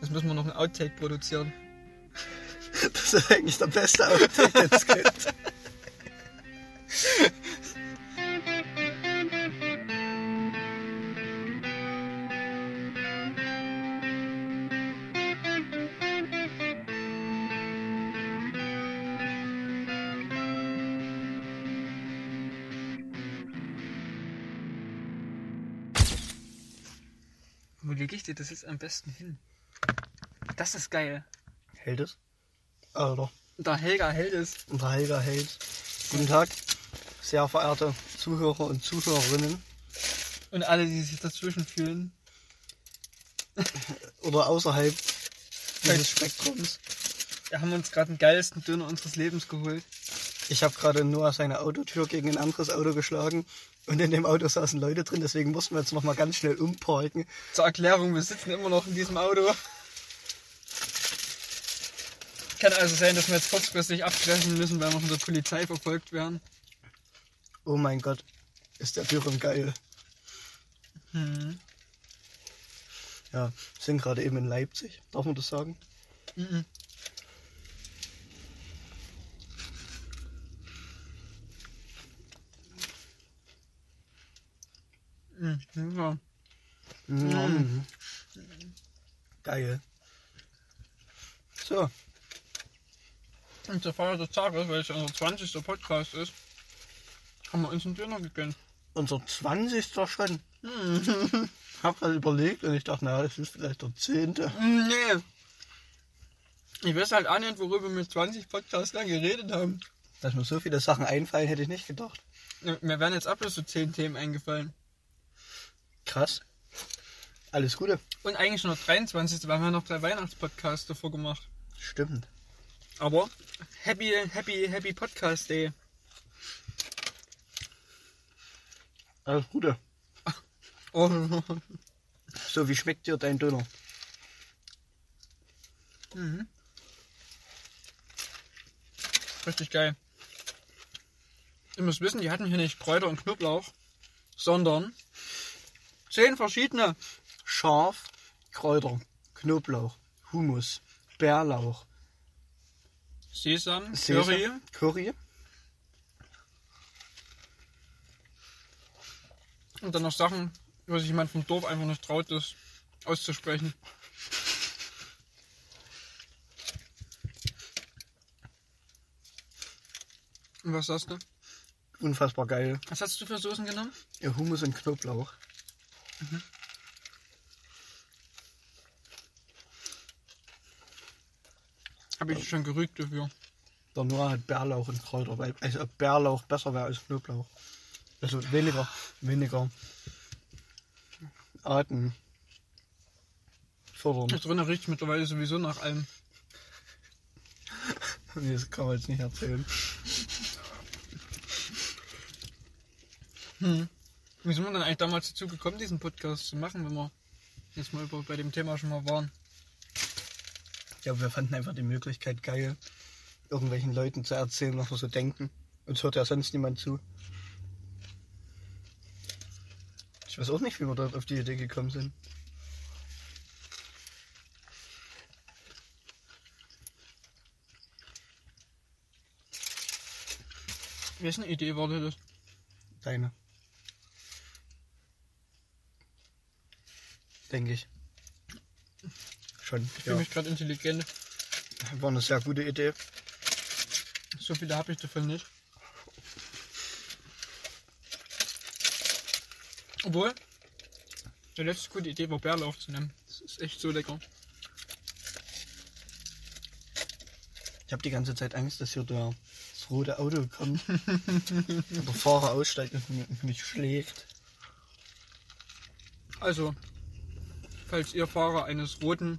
Jetzt müssen wir noch ein Outtake produzieren. Das ist eigentlich der beste Outtake, den es gibt. Wo lege ich dir das jetzt am besten hin? Das ist geil. Hält es? Alter. Der Helga hält es. Und der Helga hält. Guten Tag, sehr verehrte Zuhörer und Zuhörerinnen. Und alle, die sich dazwischen fühlen. Oder außerhalb dieses Spektrums. Wir haben uns gerade den geilsten Döner unseres Lebens geholt. Ich habe gerade Noah seine Autotür gegen ein anderes Auto geschlagen. Und in dem Auto saßen Leute drin, deswegen mussten wir jetzt noch mal ganz schnell umparken. Zur Erklärung, wir sitzen immer noch in diesem Auto. Kann also sein, dass wir jetzt kurzfristig abbrechen müssen, weil wir von der Polizei verfolgt werden. Oh mein Gott, ist der Dürren geil. Hm. Ja, sind gerade eben in Leipzig. Darf man das sagen? Mhm. Mhm. Ja. Mhm. Geil. So, Und zur Feier des Tages, weil es ja unser 20. Podcast ist, haben wir uns einen Döner gegönnt. unser 20. schon. Hab gerade überlegt und ich dachte, na, das ist vielleicht der 10. Nee. Ich weiß halt auch nicht, worüber wir 20 Podcasts lang geredet haben. Dass mir so viele Sachen einfallen, hätte ich nicht gedacht. Mir wären jetzt auch bloß so 10 Themen eingefallen. Krass. Alles Gute. Und eigentlich nur 23, weil wir haben noch drei Weihnachtspodcasts davor gemacht. Stimmt. Aber happy, happy, happy Podcast Day. Alles Gute. Oh. So, wie schmeckt dir dein Döner? Richtig geil. Ihr müsst wissen, die hatten hier nicht Kräuter und Knoblauch, sondern zehn verschiedene. Scharf, Kräuter, Knoblauch, Hummus, Bärlauch, Sesam, Curry, Curry. und dann noch Sachen, wo sich jemand vom Dorf einfach nicht traut, das auszusprechen. Und was hast du? Unfassbar geil. Was hast du für Soßen genommen? Ja, Hummus und Knoblauch. Habe ich schon gerügt dafür. Der Noah hat Bärlauch und Kräuter, weil also Bärlauch besser wäre als Knoblauch. Also weniger, weniger Atem fördern. Hier drinnen riecht mittlerweile sowieso nach allem. Nee, Das kann man jetzt nicht erzählen. Wie sind wir denn eigentlich damals dazu gekommen, diesen Podcast zu machen, wenn wir jetzt mal über, bei dem Thema schon mal waren? Ja, wir fanden einfach die Möglichkeit geil, irgendwelchen Leuten zu erzählen, was wir so denken. Uns hört ja sonst niemand zu. Ich weiß auch nicht, wie wir dort auf die Idee gekommen sind. Wessen Idee war das? Deine. Denke ich. Schon. Ich fühle Ja. mich gerade intelligent. War eine sehr gute Idee. So viele habe ich davon nicht. Obwohl, die letzte gute Idee war Bärlauch zu nehmen. Das ist echt so lecker. Ich habe die ganze Zeit Angst, dass hier der, das rote Auto kommt. der Fahrer aussteigt und mich- mich schlägt. Also, falls ihr Fahrer eines roten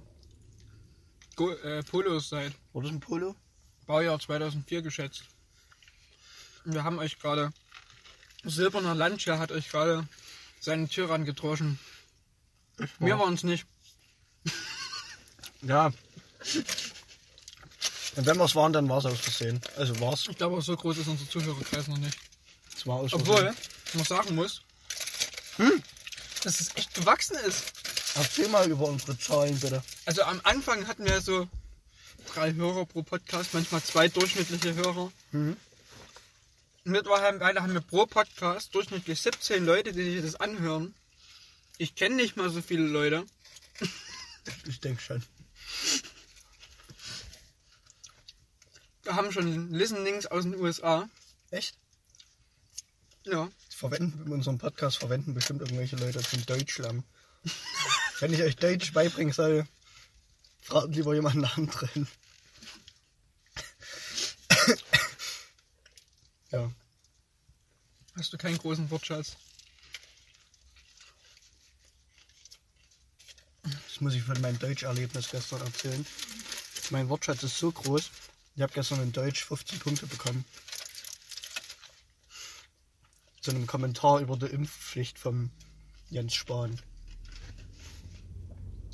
Go äh, Polos seid, War das ein Polo? Baujahr 2004 geschätzt. Und wir haben euch gerade, Silberner Lancia hat euch gerade seinen Tür rangetroschen. Wir waren es nicht. Ja. Und wenn wir es waren, dann war es aus Versehen. Also war es. Ich glaube, so groß ist unser Zuhörerkreis noch nicht. Es war aus Obwohl, man sagen muss, dass es echt gewachsen ist. Erzähl mal über unsere Zahlen, bitte. Also am Anfang hatten wir so drei Hörer pro Podcast, manchmal zwei durchschnittliche Hörer. Mhm. Mittlerweile haben wir pro Podcast durchschnittlich 17 Leute, die sich das anhören. Ich kenne nicht mal so viele Leute. Ich denke schon. Wir haben schon Listenings aus den USA. Echt? Ja. Verwenden, in unserem Podcast verwenden bestimmt irgendwelche Leute zum Deutschlernen. Wenn ich euch Deutsch beibringen soll, fragt lieber jemanden anderen. ja. Hast du keinen großen Wortschatz? Das muss ich von meinem Deutscherlebnis gestern erzählen. Mein Wortschatz ist so groß. Ich habe gestern in Deutsch 15 Punkte bekommen. Zu einem Kommentar über die Impfpflicht vom Jens Spahn.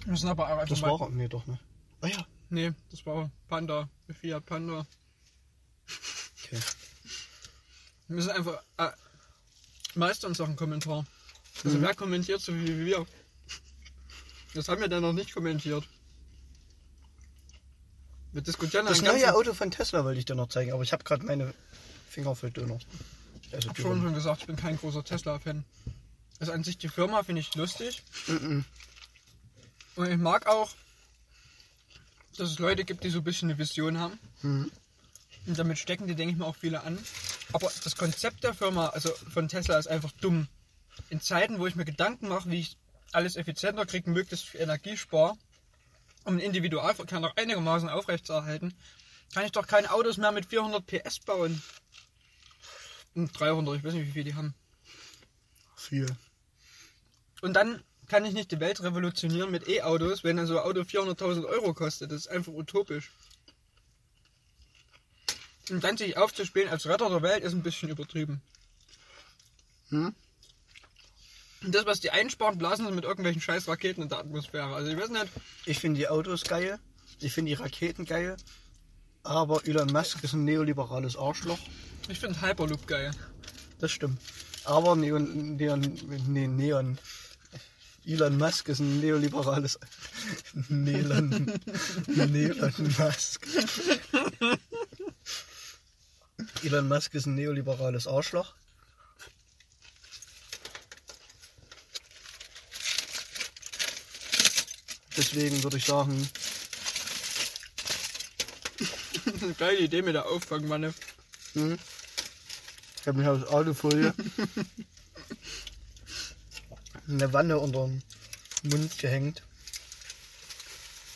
Wir müssen aber einfach Das mal... war er. Nee, doch nicht. Ah ja. Nee, das war Panda. Fiat Panda. Okay. Wir müssen einfach... Äh, meistern uns auch einen Kommentar. Also Mhm. wer kommentiert so wie wir? Das haben wir dann noch nicht kommentiert. Wir diskutieren Das neue Auto von Tesla wollte ich dir noch zeigen, aber ich habe gerade meine Finger voll Döner. Also Ich habe schon, schon gesagt, ich bin kein großer Tesla-Fan. Also an sich die Firma finde ich lustig. Mhm. Und ich mag auch, dass es Leute gibt, die so ein bisschen eine Vision haben. Mhm. Und damit stecken die, denke ich mal, auch viele an. Aber das Konzept der Firma, also von Tesla, ist einfach dumm. In Zeiten, wo ich mir Gedanken mache, wie ich alles effizienter kriege, möglichst viel Energie spare, um den Individualverkehr noch einigermaßen aufrechtzuerhalten, kann ich doch keine Autos mehr mit 400 PS bauen. Und 300, ich weiß nicht, wie viel die haben. Viel. Und dann kann ich nicht die Welt revolutionieren mit E-Autos, wenn dann so ein Auto 400.000 Euro kostet. Das ist einfach utopisch. Und dann sich aufzuspielen als Retter der Welt ist ein bisschen übertrieben. Hm? Und das, was die einsparen, blasen sie mit irgendwelchen scheiß Raketen in der Atmosphäre. Also ich weiß nicht, Ich finde die Autos geil. Ich finde die Raketen geil. Aber Elon Musk ist ein neoliberales Arschloch. ich finde Hyperloop geil. Das stimmt. Aber Neon, Neon, nee, Neon. Elon Musk ist ein neoliberales. Neon, Neon Musk. Elon Musk ist ein neoliberales Arschloch. Deswegen würde ich sagen, Geile Idee mit der Auffangwanne. hm, ich habe mich aus Alufolie eine Wanne unter den Mund gehängt,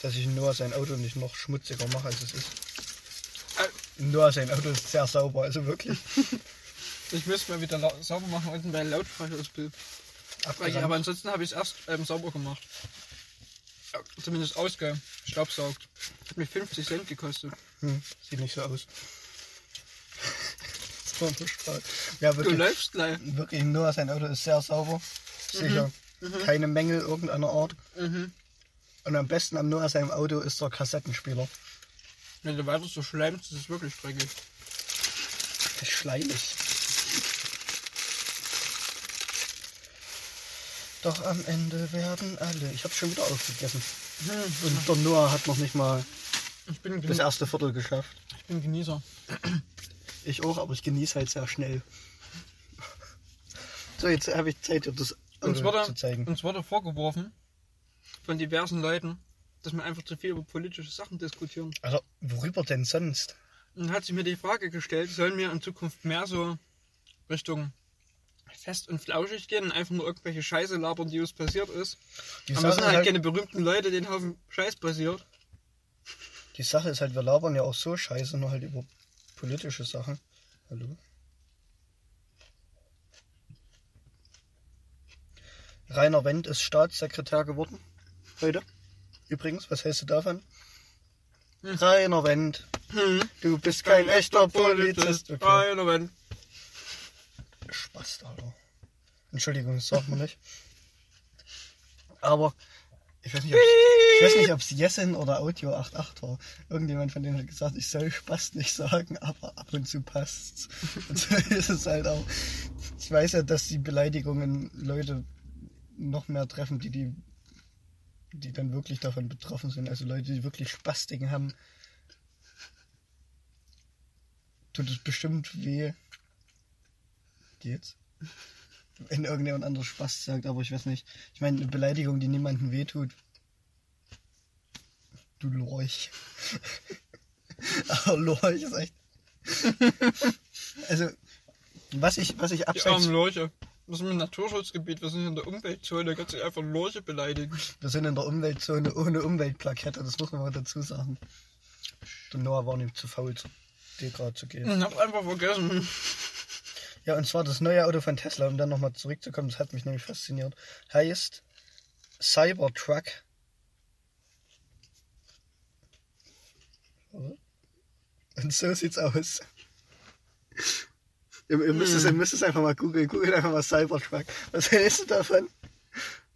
dass ich Noah sein Auto nicht noch schmutziger mache, als es ist. Äh, Noah sein Auto ist sehr sauber, also wirklich. Ich müsste mal wieder sauber machen unten bei Lautsprecher das Bild. Abbrechen, aber ansonsten habe ich es erst ähm, sauber gemacht. Ja, Zumindest ausgestaubsaugt. Hat mich 50 Cent gekostet. Hm, sieht nicht so aus. Das war nur Spaß. Ja, Du wirklich, läufst gleich. wirklich, Noah sein Auto ist sehr sauber. Sicher. Keine Mängel irgendeiner Art. Mhm. Und am besten am Noah seinem Auto ist der Kassettenspieler. Wenn du weiter so schleimst, ist es wirklich dreckig. Das ist schleimig. Doch am Ende werden alle. Ich habe schon wieder aufgegessen. Und der Noah hat noch nicht mal Ich bin, das erste Viertel geschafft. ich bin Genießer. Ich auch, aber ich genieße halt sehr schnell. So, jetzt habe ich Zeit, dir das Uns Auto wurde, zu zeigen. uns wurde vorgeworfen von diversen Leuten, dass wir einfach zu viel über politische Sachen diskutieren. Also, worüber denn sonst? Und dann hat sich mir die Frage gestellt, sollen wir in Zukunft mehr so Richtung fest und flauschig gehen und einfach nur irgendwelche Scheiße labern, die uns passiert ist. Die Aber Sache, sind halt halt, keine berühmten Leute, denen Haufen Scheiß passiert. die Sache ist halt, wir labern ja auch so scheiße, nur halt über politische Sachen. Hallo? Rainer Wendt ist Staatssekretär geworden. Heute. Übrigens, was hältst du davon? Rainer Wendt, Hm. du bist kein echter Polizist. Okay. Rainer Wendt. Spaß, Alter. Entschuldigung, das sagt man nicht. Aber ich weiß nicht, ob ich weiß nicht, ob es Jessin oder Audio 88 war. Irgendjemand von denen hat gesagt, ich soll Spaß nicht sagen, aber ab und zu passt's. Und so ist es halt auch. Ich weiß ja, dass die Beleidigungen Leute noch mehr treffen, die die die dann wirklich davon betroffen sind. Also Leute, die wirklich Spastiken haben, tut es bestimmt weh. Geht's? Wenn irgendjemand anderes Spaß sagt, aber ich weiß nicht. Ich meine, eine Beleidigung, die niemandem wehtut. Du Lorch. aber Lorch ist echt. also, was ich, was ich Die abseits. armen Lorche. Das ist ein Naturschutzgebiet, wir sind in der Umweltzone, da kannst du einfach Lorche beleidigen. Wir sind in der Umweltzone ohne Umweltplakette, das muss man mal dazu sagen. Der Noah war nicht zu faul, zu dir gerade zu gehen. Ich hab's einfach vergessen. Ja, und zwar das neue Auto von Tesla, um dann nochmal zurückzukommen, das hat mich nämlich fasziniert, heißt Cybertruck. Und so sieht's aus. Ihr, ihr, müsst es, ihr müsst es einfach mal googeln. Googelt einfach mal Cybertruck. Was hältst du davon?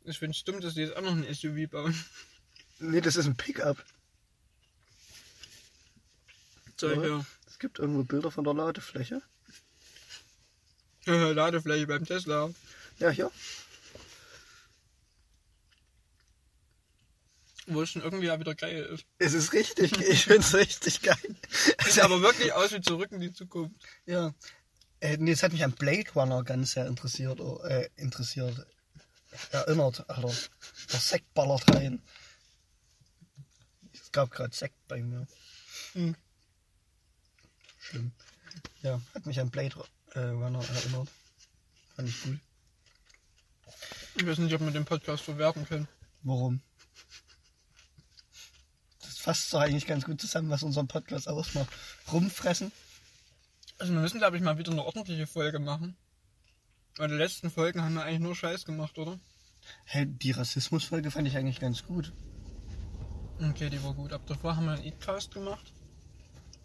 Ich find's dumm, dass die jetzt auch noch ein SUV bauen. Nee, das ist ein Pickup. Zeig Oder? her. Es gibt irgendwo Bilder von der Ladefläche. Ladefläche beim Tesla. Ja, hier. Wo es schon irgendwie ja wieder geil ist. Es ist richtig, ich find's richtig geil. Sieht aber wirklich aus wie zurück in die Zukunft. Ja. Äh, nee, es hat mich an Blade Runner ganz sehr interessiert, oh, äh, interessiert. Erinnert, Alter. Der Sekt ballert rein. Es gab gerade Sekt bei mir. Hm. Schlimm. Ja, hat mich an Blade äh, Runner erinnert. Fand ich gut. Ich weiß nicht, ob wir den Podcast verwerten können. Warum? Das fasst doch eigentlich ganz gut zusammen, was unseren Podcast ausmacht. Rumfressen. Also wir müssen, glaube ich, mal wieder eine ordentliche Folge machen. Weil die letzten Folgen haben wir eigentlich nur Scheiß gemacht, oder? Hey, die Rassismusfolge fand ich eigentlich ganz gut. Okay, die war gut. Ab davor haben wir einen Eatcast gemacht.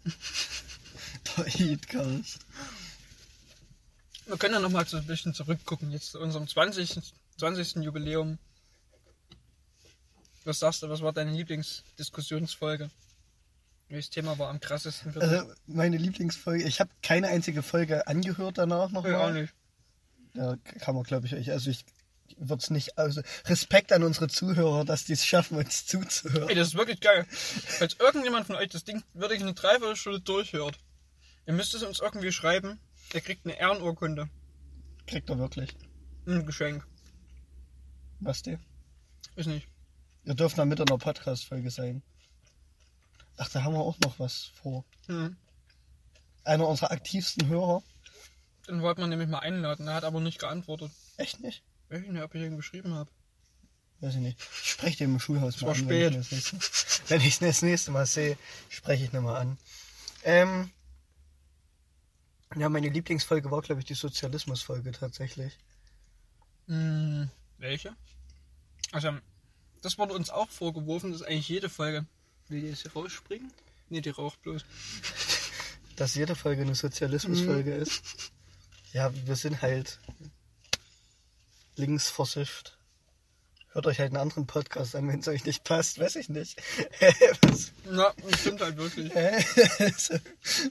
Der Eatcast. Wir können ja nochmal so ein bisschen zurückgucken, jetzt zu unserem 20. 20. Jubiläum. Was sagst du, was war deine Lieblingsdiskussionsfolge? Welches Thema war am krassesten? Also, meine Lieblingsfolge, ich habe keine einzige Folge angehört danach noch Ja, auch nicht. Ja, kann man, glaube ich, euch. Also, ich würde es nicht. Also, Respekt an unsere Zuhörer, dass die es schaffen, uns Ey, zuzuhören. das ist wirklich geil. Falls irgendjemand von euch das Ding wirklich eine Dreiviertelstunde durchhört, ihr müsst es uns irgendwie schreiben. Der kriegt eine Ehrenurkunde. Kriegt er wirklich. Ein Geschenk. Was der? Ist nicht. Ihr dürft mal mit in der Podcast-Folge sein. Ach, da haben wir auch noch was vor. Hm. Einer unserer aktivsten Hörer. Den wollten wir nämlich mal einladen. Er hat aber nicht geantwortet. Echt nicht? Weiß ich nicht, ob ich ihn geschrieben habe. Weiß ich nicht. Ich spreche den im Schulhaus Es mal war an. spät. Wenn ich, ihn das nächste, das nächste Mal sehe, spreche ich nochmal an. Ähm, ja, meine Lieblingsfolge war, glaube ich, die Sozialismusfolge tatsächlich. Hm, welche? Also, das wurde uns auch vorgeworfen, dass eigentlich jede Folge. Will die jetzt hier rausspringen? Nee, die raucht bloß. Dass jede Folge eine Sozialismusfolge Mhm. ist. Ja, wir sind halt links versifft. Hört euch halt einen anderen Podcast an, wenn es euch nicht passt, weiß ich nicht. Was? Ja, das stimmt halt wirklich. Hä?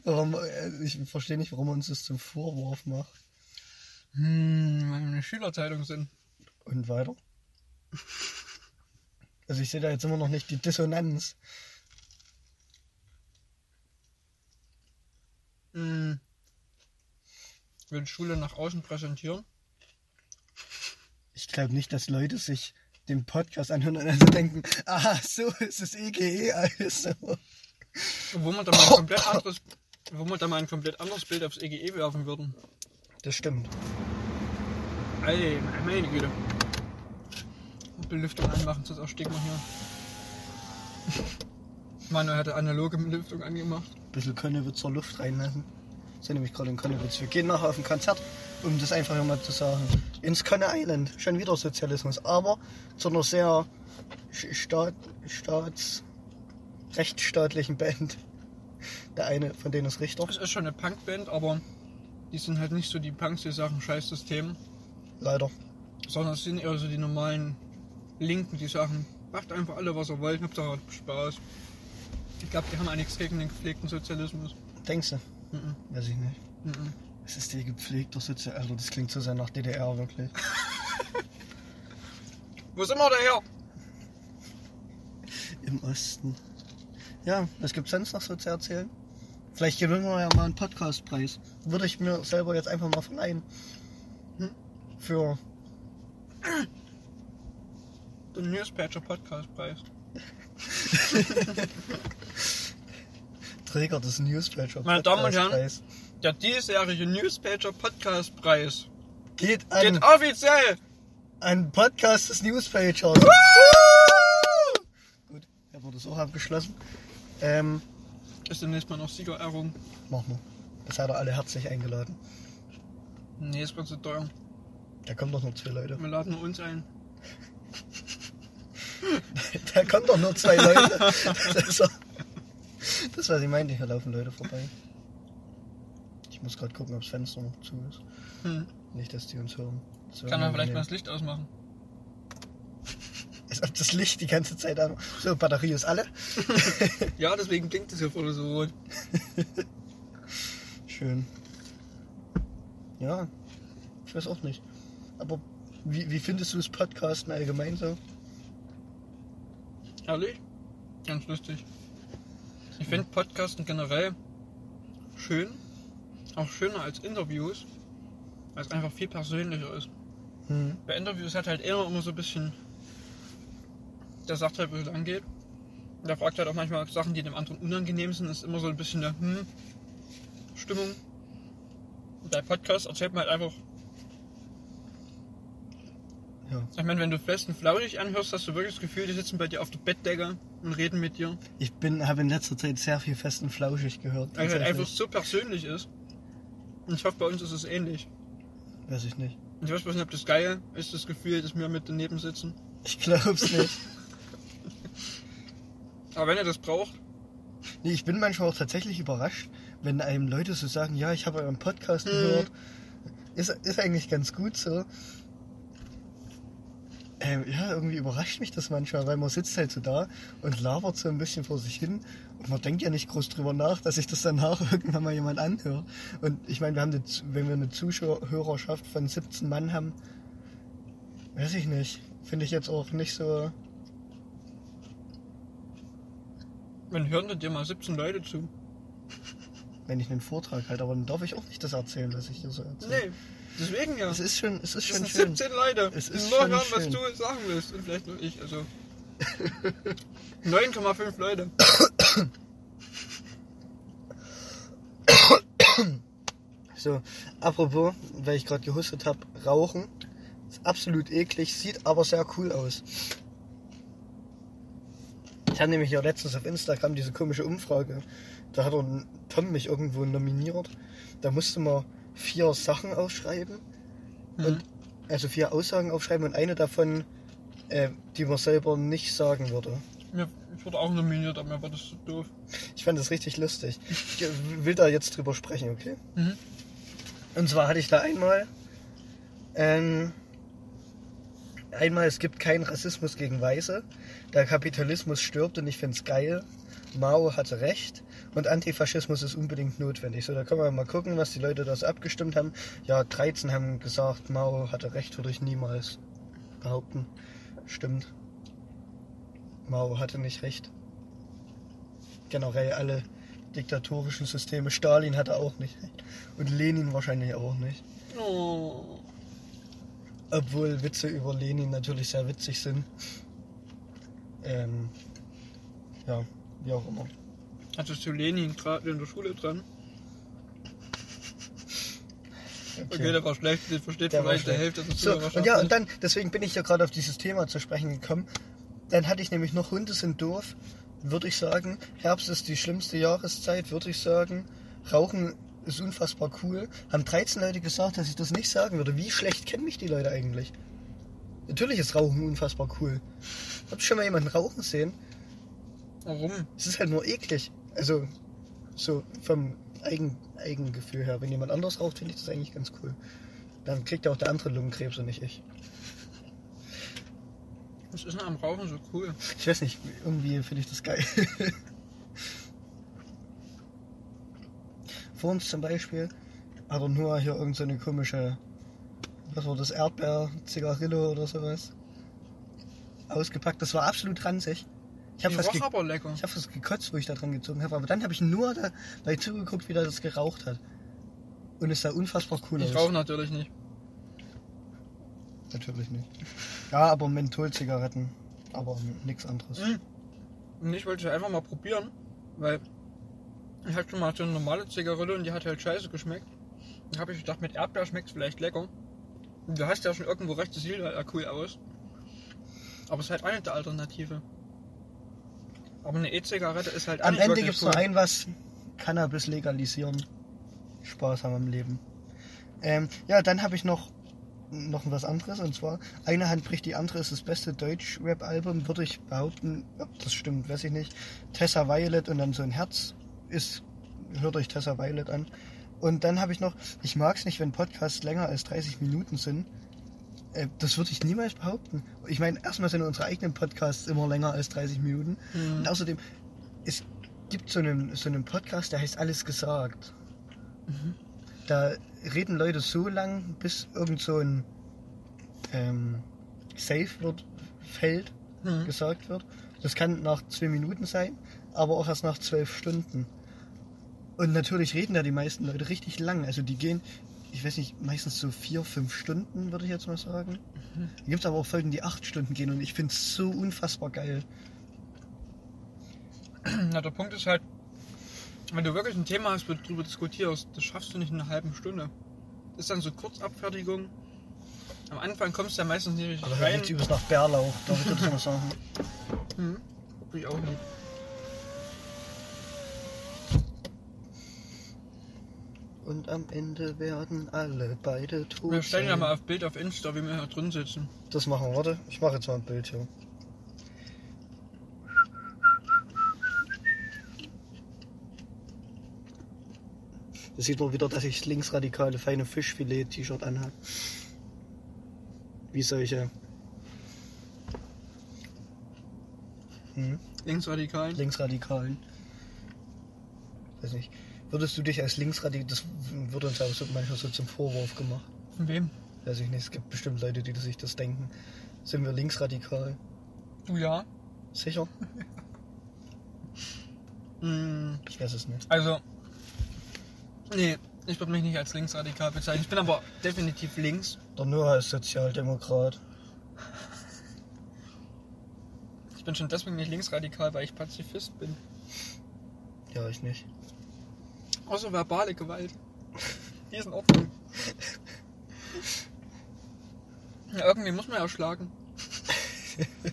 warum, äh, ich verstehe nicht, warum man uns das zum Vorwurf macht. Hm, weil wir eine Schülerzeitung sind. Und weiter? Also ich sehe da jetzt immer noch nicht die Dissonanz. Hm. Will Schule nach außen präsentieren? Ich glaube nicht, dass Leute sich den Podcast anhören und dann so denken, ah, so ist es EGE also. Wo wir da mal ein komplett anderes, wo wir da mal ein komplett anderes Bild aufs EGE werfen würden. Das stimmt. Ey, meine Güte. Belüftung anmachen, sonst ersticken wir hier. Manuel hatte analoge Belüftung angemacht. Ein bisschen Konnewitzer Luft reinlassen. Wir sind nämlich gerade in Konnewitz. Wir gehen nachher auf ein Konzert, um das einfach mal zu sagen. Ins Conne Island. Schon wieder Sozialismus. Aber zu einer sehr Staat, Staats, rechtsstaatlichen Band. Der eine von denen ist Richter. Es ist schon eine Punkband, aber die sind halt nicht so die Punks, die sagen Scheißsystem, Leider. sondern es sind eher so die normalen Linken, die sagen, macht einfach alle, was ihr wollt, habt hat Spaß. Ich glaube, die haben auch nichts gegen den gepflegten Sozialismus. Denkst du? Mhm. Weiß ich nicht. Mhm. Es ist die gepflegter Sozial... Also das klingt so sehr nach DDR, wirklich. Wo sind wir daher? Im Osten. Ja, was gibt's sonst noch so zu erzählen? Vielleicht gewinnen wir ja mal einen Podcastpreis. Würde ich mir selber jetzt einfach mal verleihen. Hm? Für Den Newspager Podcast Preis. Träger des Newspager Meine Damen und Herren. Der diesjährige Newspager Podcast Preis Geht an geht offiziell einen Podcast des Newspagers. Gut, er wurde so abgeschlossen. Ähm, ist demnächst mal noch Siegerehrung. machen wir. Das hat er alle herzlich eingeladen. Nee, ist mir zu teuer. Da kommen doch nur zwei Leute. Wir laden nur uns ein. Da kommen doch nur zwei Leute. Das ist, doch- das was ich meinte, hier laufen Leute vorbei. Ich muss gerade gucken, ob das Fenster noch zu ist. Hm. Nicht, dass die uns hören. Das Kann man vielleicht mal das Licht ausmachen. Als ob das Licht die ganze Zeit an. So, Batterie ist alle. Ja, deswegen klingt es hier vorne so rot. Schön. Ja, ich weiß auch nicht. Aber wie, wie findest du das Podcasten allgemein so? Ehrlich? Ganz lustig. Ich finde Podcasten generell schön. Auch schöner als Interviews. Weil es einfach viel persönlicher ist. Hm. Bei Interviews hat halt einer immer so ein bisschen. Der sagt halt, wo es lang geht. Und der fragt halt auch manchmal Sachen, die dem anderen unangenehm sind. ist immer so ein bisschen eine hm Stimmung. Und bei Podcast erzählt man halt einfach. Ja. Ich meine, wenn du fest und flauschig anhörst, hast du wirklich das Gefühl, die sitzen bei dir auf der Bettdecke und reden mit dir. Ich bin, habe in letzter Zeit sehr viel fest und flauschig gehört. Weil es halt einfach so persönlich ist. Und ich hoffe, bei uns ist es ähnlich. Weiß ich nicht. Und ich weiß nicht, ob das geil ist, das Gefühl, dass wir mit daneben sitzen. Ich glaub's nicht. Aber wenn ihr das braucht, Nee, ich bin manchmal auch tatsächlich überrascht, wenn einem Leute so sagen, ja, ich habe euren Podcast Mhm. gehört. Ist, ist eigentlich ganz gut so. Ähm, ja, irgendwie überrascht mich das manchmal, weil man sitzt halt so da und labert so ein bisschen vor sich hin und man denkt ja nicht groß drüber nach, dass sich das danach irgendwann mal jemand anhört. Und ich meine, wir haben eine, wenn wir eine Zuhörerschaft von 17 Mann haben, weiß ich nicht, finde ich jetzt auch nicht so. wenn hören da dir mal 17 Leute zu. wenn ich einen Vortrag halte, aber dann darf ich auch nicht das erzählen, was ich hier so erzähle. Nee, deswegen ja. Es ist schon, es ist schon sind schön. 17 Leute. Es ist nur schon hören, was schön. du sagen willst. Und vielleicht nur ich. Also 9,5 Leute. So, apropos, weil ich gerade gehustet habe, Rauchen. Ist absolut eklig, sieht aber sehr cool aus. Ich habe nämlich ja letztens auf Instagram diese komische Umfrage. Da hat Tom mich irgendwo nominiert. Da musste man vier Sachen aufschreiben. Mhm. Und, also vier Aussagen aufschreiben und eine davon, äh, die man selber nicht sagen würde. Mir, ich wurde auch nominiert, aber mir war das so doof. Ich fand das richtig lustig. Ich will da jetzt drüber sprechen, okay? Mhm. Und zwar hatte ich da einmal, ähm, einmal, es gibt keinen Rassismus gegen Weiße. Der Kapitalismus stirbt und ich find's geil. Mao hatte recht. Und Antifaschismus ist unbedingt notwendig. So, da können wir mal gucken, was die Leute da so abgestimmt haben. Ja, 13 haben gesagt, Mao hatte recht, würde ich niemals behaupten. Stimmt. Mao hatte nicht recht. Generell alle diktatorischen Systeme. Stalin hatte auch nicht recht. Und Lenin wahrscheinlich auch nicht. Oh. Obwohl Witze über Lenin natürlich sehr witzig sind. Ähm, ja, wie auch immer. Hattest du Lenin gerade in der Schule dran? Okay, der war schlecht, den versteht Der vielleicht der. Hälfte des So, und ja, und dann, deswegen bin ich ja gerade auf dieses Thema zu sprechen gekommen. Dann hatte ich nämlich noch Hunde sind doof, würde ich sagen. Herbst ist die schlimmste Jahreszeit, würde ich sagen. Rauchen ist unfassbar cool. Haben 13 Leute gesagt, dass ich das nicht sagen würde. Wie schlecht kennen mich die Leute eigentlich? Natürlich ist Rauchen unfassbar cool. Habt ihr schon mal jemanden rauchen sehen? Warum? Es ist halt nur eklig. Also, so vom Eigen, Eigengefühl her. Wenn jemand anders raucht, finde ich das eigentlich ganz cool. Dann kriegt auch der andere Lungenkrebs und nicht ich. Was ist denn am Rauchen so cool? Ich weiß nicht, irgendwie finde ich das geil. Vor uns zum Beispiel hat er nur hier irgend so eine komische, was war das, Erdbeer-Zigarillo oder sowas ausgepackt. Das war absolut ranzig. Ich habe fast, ge ich hab fast gekotzt, wo ich da dran gezogen habe. Aber dann habe ich nur dabei zugeguckt, wie der das geraucht hat. Und es sah unfassbar cool Ich aus. rauche natürlich nicht. Natürlich nicht. Ja, aber Mentholzigaretten. Aber nichts anderes. Mhm. Und ich wollte es einfach mal probieren, weil ich hatte schon mal so eine normale Zigarette und die hat halt scheiße geschmeckt. Dann habe ich gedacht, mit Erdbeer schmeckt es vielleicht lecker. Und du hast ja schon irgendwo recht, das sieht halt cool aus. Aber es ist halt nicht die Alternative. Aber eine E-Zigarette ist halt Am Ende gibt es nur ein was. Cannabis legalisieren. Spaß haben im Leben. Ähm, ja, dann habe ich noch, noch was anderes. Und zwar, eine Hand bricht die andere ist das beste Deutsch-Rap-Album, würde ich behaupten. Ob das stimmt, weiß ich nicht. Tessa Violet und dann so ein Herz ist, hört euch Tessa Violet an. Und dann habe ich noch, ich mag es nicht, wenn Podcasts länger als 30 Minuten sind. Äh, Das würde ich niemals behaupten. Ich meine, erstmal sind unsere eigenen Podcasts immer länger als 30 Minuten. Mhm. Und außerdem, es gibt so einen, so einen Podcast, der heißt Alles gesagt. Da reden Leute so lang, bis irgend so ein ähm, Safe-Wort fällt, Mhm. gesagt wird. Das kann nach zwei Minuten sein, aber auch erst nach zwölf Stunden. Und natürlich reden da die meisten Leute richtig lang. Also die gehen, ich weiß nicht, meistens so vier, fünf Stunden, würde ich jetzt mal sagen. Da gibt es aber auch Folgen, die acht Stunden gehen und ich finde es so unfassbar geil. Na, der Punkt ist halt, wenn du wirklich ein Thema hast, wo du drüber diskutierst, das schaffst du nicht in einer halben Stunde. Das ist dann so Kurzabfertigung. Am Anfang kommst du ja meistens nicht richtig Aber da rein. geht's übrigens nach Bärlauch, darf ich das mal sagen. Hm. Ich auch nicht. Und am Ende werden alle beide tot. Wir stellen ja mal auf Bild auf Insta, wie wir hier drin sitzen. Das machen wir, warte. Ich mache jetzt mal ein Bild hier. Da sieht man wieder, dass ich das linksradikale feine Fischfilet-T-Shirt anhabe. Wie solche. Hm? Linksradikal. Linksradikalen. Weiß nicht. Würdest du dich als Linksradikal, das wird uns aber so manchmal so zum Vorwurf gemacht. Von wem? Weiß ich nicht, es gibt bestimmt Leute, die sich das denken. Sind wir linksradikal? Du ja. Sicher? Hm, Ich weiß es nicht. Also, nee, ich würde mich nicht als linksradikal bezeichnen. Ich bin aber definitiv links. Der Noah ist Sozialdemokrat. Ich bin schon deswegen nicht linksradikal, weil ich Pazifist bin. Ja, ich nicht. Außer verbale Gewalt. Die ist in Ordnung. Ja, irgendwie muss man ja schlagen.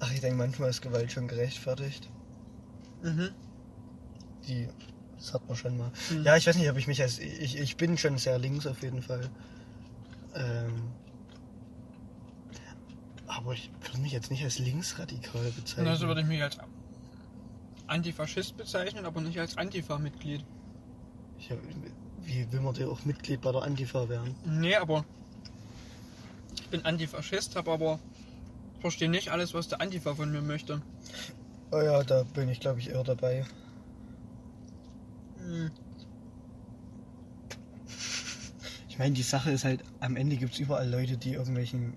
Ach, ich denke, manchmal ist Gewalt schon gerechtfertigt. Mhm. Die, das hat man schon mal. Mhm. Ja, ich weiß nicht, ob ich mich als. Ich, ich bin schon sehr links auf jeden Fall. Ähm, aber ich würde mich jetzt nicht als linksradikal bezeichnen. Also würde ich mich als Antifaschist bezeichnen, aber nicht als Antifa-Mitglied. ich, wie will man denn auch Mitglied bei der Antifa werden? Nee, aber ich bin Antifaschist, habe aber verstehe nicht alles, was der Antifa von mir möchte. Oh ja, da bin ich glaube ich eher dabei. Hm. Ich meine, die Sache ist halt, am Ende gibt es überall Leute, die irgendwelchen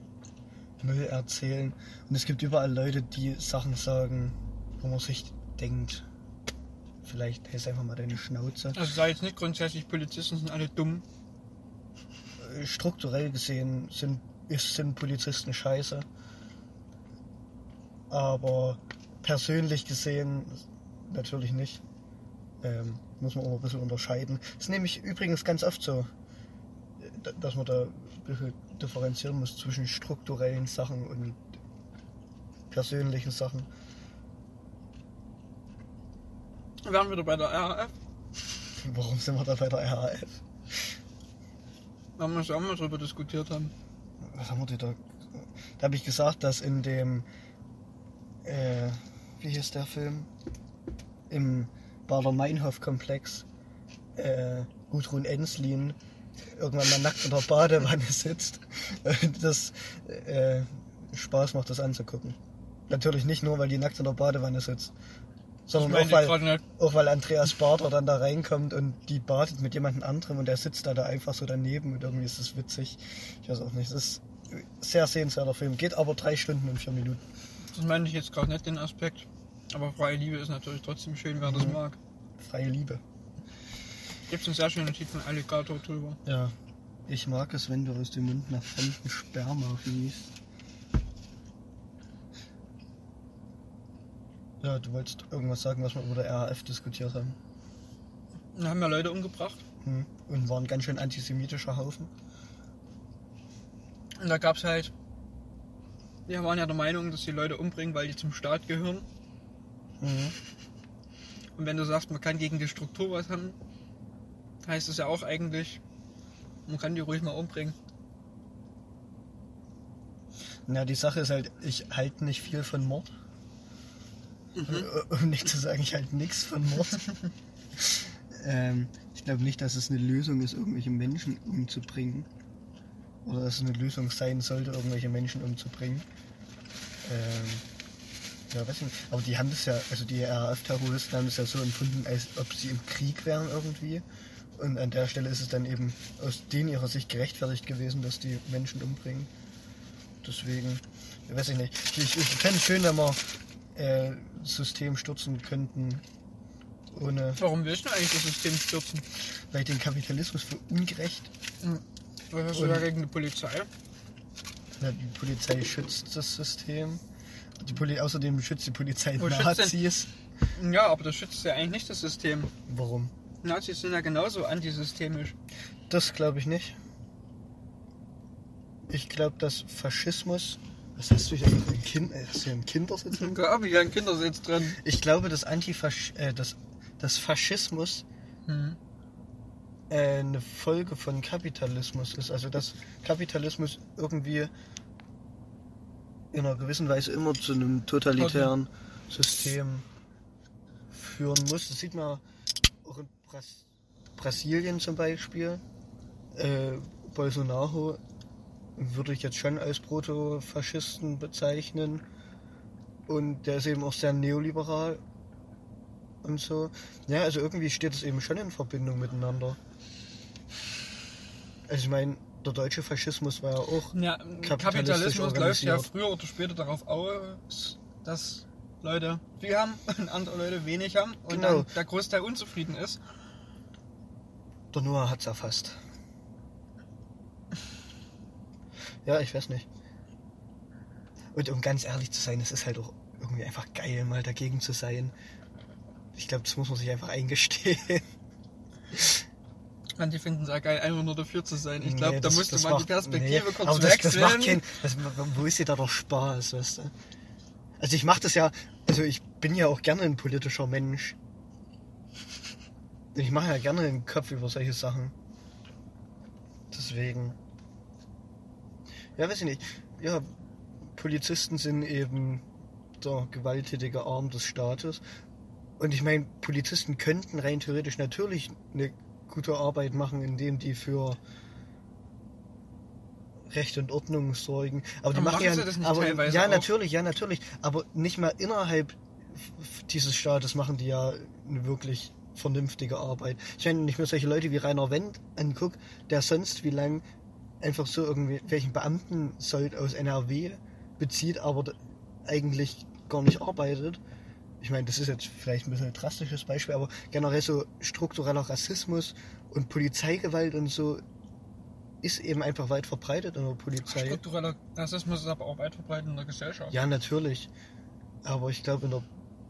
Müll erzählen. Und es gibt überall Leute, die Sachen sagen, wo man sich denkt, vielleicht hältst einfach mal deine Schnauze. Also sei jetzt nicht grundsätzlich, Polizisten sind alle dumm. Äh, Strukturell gesehen sind, ist, sind Polizisten scheiße. Aber persönlich gesehen natürlich nicht. Ähm, muss man auch ein bisschen unterscheiden. Das ist nämlich übrigens ganz oft so, dass man da ein bisschen differenzieren muss zwischen strukturellen Sachen und persönlichen Sachen. Wir waren wieder bei der RAF. Warum sind wir da bei der RAF? Weil wir auch mal drüber diskutiert haben. Was haben wir denn da? Da habe ich gesagt, dass in dem, äh, wie hieß der Film? Im Bader-Meinhof-Komplex äh, Gudrun Enslin irgendwann mal nackt in der Badewanne sitzt. Das äh, Spaß macht, das anzugucken. Natürlich nicht nur, weil die nackt in der Badewanne sitzt, sondern auch weil, nicht. auch weil Andreas Bader dann da reinkommt und die badet mit jemandem anderem und der sitzt da, da einfach so daneben und irgendwie ist das witzig. Ich weiß auch nicht. Das ist ein sehr sehenswerter Film. Geht aber drei Stunden und vier Minuten. Das meine ich jetzt gerade nicht den Aspekt. Aber freie Liebe ist natürlich trotzdem schön, wer das Mhm. mag. Freie Liebe. Gibt es einen sehr schönen Titel von Alligator drüber. Ja. Ich mag es, wenn du aus dem Mund nach fremden Sperma fließt. Ja, du wolltest irgendwas sagen, was wir über der RAF diskutiert haben. Da haben ja Leute umgebracht. Hm. Und war ein ganz schön antisemitischer Haufen. Und da gab es halt. Wir waren ja der Meinung, dass die Leute umbringen, weil die zum Staat gehören. Mhm. Und wenn du sagst, man kann gegen die Struktur was haben, heißt es ja auch eigentlich, man kann die ruhig mal umbringen. Na, die Sache ist halt, ich halte nicht viel von Mord. Mhm. Äh, Um nicht zu sagen, ich halte nichts von Mord. ähm, ich glaube nicht, dass es eine Lösung ist, irgendwelche Menschen umzubringen. Oder dass es eine Lösung sein sollte, irgendwelche Menschen umzubringen. Ähm, ja, weiß ich nicht. Aber die haben das ja, also die RAF-Terroristen haben das ja so empfunden, als ob sie im Krieg wären irgendwie. Und an der Stelle ist es dann eben aus denen ihrer Sicht gerechtfertigt gewesen, dass die Menschen umbringen. Deswegen, weiß ich nicht. Ich, ich fände es schön, wenn wir äh, System stürzen könnten, ohne, Warum willst du eigentlich das System stürzen? weil ich den Kapitalismus für ungerecht. Was hast du da gegen die Polizei? Na, die Polizei schützt das System. Die Poli außerdem schützt die Polizei Wo Nazis. Ja, aber das schützt ja eigentlich nicht das System. Warum? Nazis sind ja genauso antisystemisch. Das glaube ich nicht. Ich glaube, dass Faschismus. Was hast du hier ein Kind? äh, Hast du hier ein Kindersitz? Da habe ich ja einen Kindersitz drin. Ich glaube, dass Antifasch äh, dass, dass Faschismus Hm. äh, eine Folge von Kapitalismus ist. Also dass Kapitalismus irgendwie in einer gewissen Weise immer zu einem totalitären System führen muss. Das sieht man auch in Bras Brasilien zum Beispiel. Äh, Bolsonaro würde ich jetzt schon als Proto-Faschisten bezeichnen. Und der ist eben auch sehr neoliberal und so. Ja, also irgendwie steht es eben schon in Verbindung miteinander. Also ich meine, der deutsche Faschismus war ja auch. Ja, Kapitalismus läuft ja früher oder später darauf aus, dass Leute viel haben und andere Leute wenig haben und Genau. dann der Großteil unzufrieden ist. Der Noah hat's erfasst. Ja, ich weiß nicht. Und um ganz ehrlich zu sein, es ist halt auch irgendwie einfach geil, mal dagegen zu sein. Ich glaube, das muss man sich einfach eingestehen. Manche finden es ja geil, einfach nur dafür zu sein. Ich glaube, Nee, da das- das man die macht- Perspektive nee, kurz aber das, das wechseln. macht kein, das, wo ist dir da doch Spaß, weißt du? Also ich mache das ja, also ich bin ja auch gerne ein politischer Mensch. Ich mache ja gerne den Kopf über solche Sachen. Deswegen. Ja, weiß ich nicht. Ja, Polizisten sind eben der gewalttätige Arm des Staates. Und ich meine, Polizisten könnten rein theoretisch natürlich eine gute Arbeit machen, indem die für Recht und Ordnung sorgen. Aber die machen ja, aber, ja auch? natürlich, ja natürlich. Aber nicht mal innerhalb dieses Staates machen die ja eine wirklich vernünftige Arbeit. Ich meine, wenn ich mir solche Leute wie Rainer Wendt angucke, der sonst wie lang einfach so irgendwie welchen Beamten Sold aus NRW bezieht, aber eigentlich gar nicht arbeitet. Ich meine, das ist jetzt vielleicht ein bisschen ein drastisches Beispiel, aber generell so struktureller Rassismus und Polizeigewalt und so ist eben einfach weit verbreitet in der Polizei. Struktureller Rassismus ist aber auch weit verbreitet in der Gesellschaft. Ja, natürlich. Aber ich glaube, in der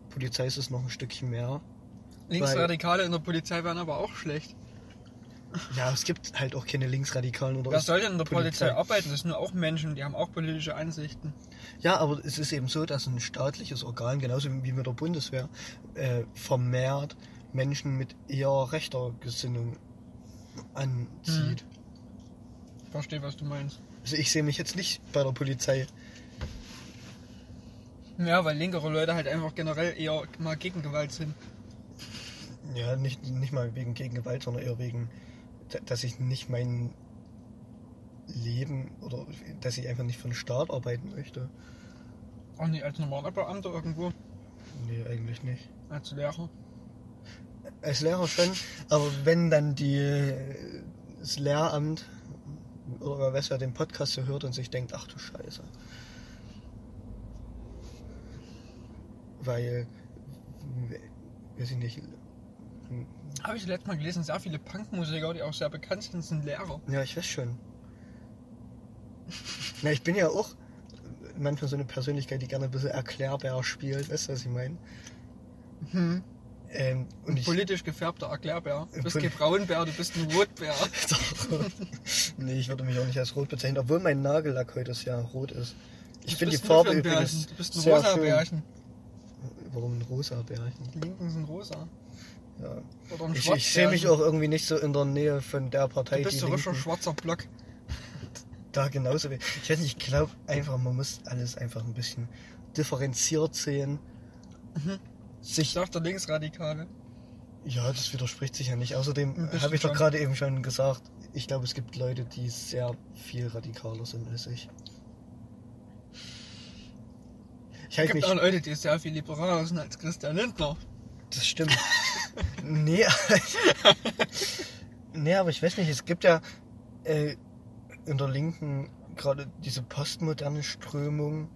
Polizei ist es noch ein Stückchen mehr. Linksradikale in der Polizei wären aber auch schlecht. Ja, es gibt halt auch keine Linksradikalen oder Wer ist soll denn in der Polizei, Polizei. arbeiten? Das sind nur auch Menschen, die haben auch politische Ansichten. Ja, aber es ist eben so, dass ein staatliches Organ, genauso wie mit der Bundeswehr, äh, vermehrt Menschen mit eher rechter Gesinnung anzieht. Ich verstehe, was du meinst. Also ich sehe mich jetzt nicht bei der Polizei. Ja, weil linkere Leute halt einfach generell eher mal gegen Gewalt sind. Ja, nicht, nicht mal wegen Gegengewalt, sondern eher wegen, dass ich nicht mein Leben oder dass ich einfach nicht für den Staat arbeiten möchte. Auch nicht als normaler Beamter irgendwo, Nee, eigentlich nicht. als Lehrer. Als Lehrer schon, aber wenn dann die, das Lehramt oder wer weiß, wer den Podcast so hört und sich denkt, ach du Scheiße. weil, weiß ich nicht, Habe ich letztes Mal gelesen, sehr viele Punkmusiker, die auch sehr bekannt sind, sind Lehrer. ja, ich weiß schon. Na, ich bin ja auch manchmal so eine Persönlichkeit, die gerne ein bisschen erklärbar spielt, weißt du, was ich meine? Hm. Ähm, und ich, Politisch gefärbter Erklärbär. Du bist kein Braunbär, du bist ein Rotbär. nee, ich würde mich auch nicht als rot bezeichnen, obwohl mein Nagellack heute sehr rot ist. Ich finde die Farbe ein übrigens? Du bist ein rosa. Bärchen. Warum ein rosa Bärchen? Die Linken sind rosa. Ja. Ein Ich, ich sehe mich auch irgendwie nicht so in der Nähe von der Partei, Du bist so richtig Linken, schwarzer Block. da genauso wie. Ich weiß nicht, ich glaube einfach, man muss alles einfach ein bisschen differenziert sehen. Ich Sich, sag der Linksradikale. ja, das widerspricht sich ja nicht. Außerdem Ein habe ich doch gerade eben schon gesagt, ich glaube, es gibt Leute, die sehr viel radikaler sind als ich. Ich Es gibt mich, auch Leute, die sehr viel liberaler sind als Christian Lindner. das stimmt. nee, nee, aber ich weiß nicht, es gibt ja äh, in der Linken gerade diese postmoderne Strömung,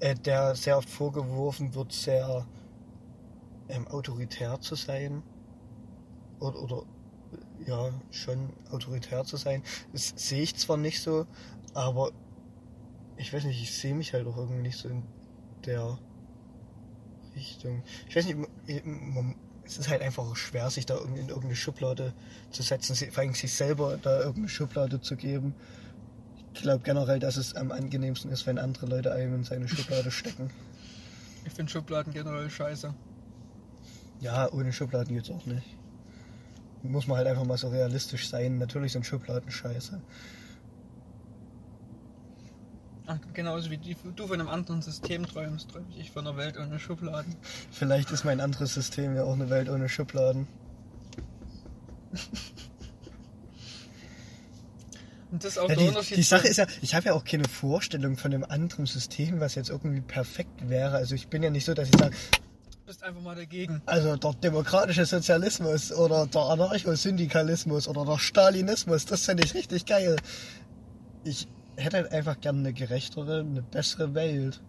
äh, der sehr oft vorgeworfen wird, sehr ähm, autoritär zu sein. Oder, oder ja, schon autoritär zu sein. Das sehe ich zwar nicht so, aber ich weiß nicht, ich sehe mich halt auch irgendwie nicht so in der Richtung. Ich weiß nicht, man- es ist halt einfach schwer, sich da irgendwie in irgendeine Schublade zu setzen, sich- vor allem sich selber da irgendeine Schublade zu geben. Ich glaube generell, dass es am angenehmsten ist, wenn andere Leute einem in seine Schublade stecken. Ich finde Schubladen generell scheiße. Ja, ohne Schubladen geht's auch nicht. Muss man halt einfach mal so realistisch sein. Natürlich sind Schubladen scheiße. Ach, genauso wie die, du von einem anderen System träumst, träume ich von einer Welt ohne Schubladen. Vielleicht ist mein anderes System ja auch eine Welt ohne Schubladen. Und das ist auch Ja, der die, Unterschied. die Sache ist ja, ich habe ja auch keine Vorstellung von einem anderen System, was jetzt irgendwie perfekt wäre. Also ich bin ja nicht so, dass ich sage, Du bist einfach mal dagegen. also der demokratische Sozialismus oder der Anarchosyndikalismus oder der Stalinismus, das fände ich richtig geil. Ich hätte halt einfach gerne eine gerechtere, eine bessere Welt.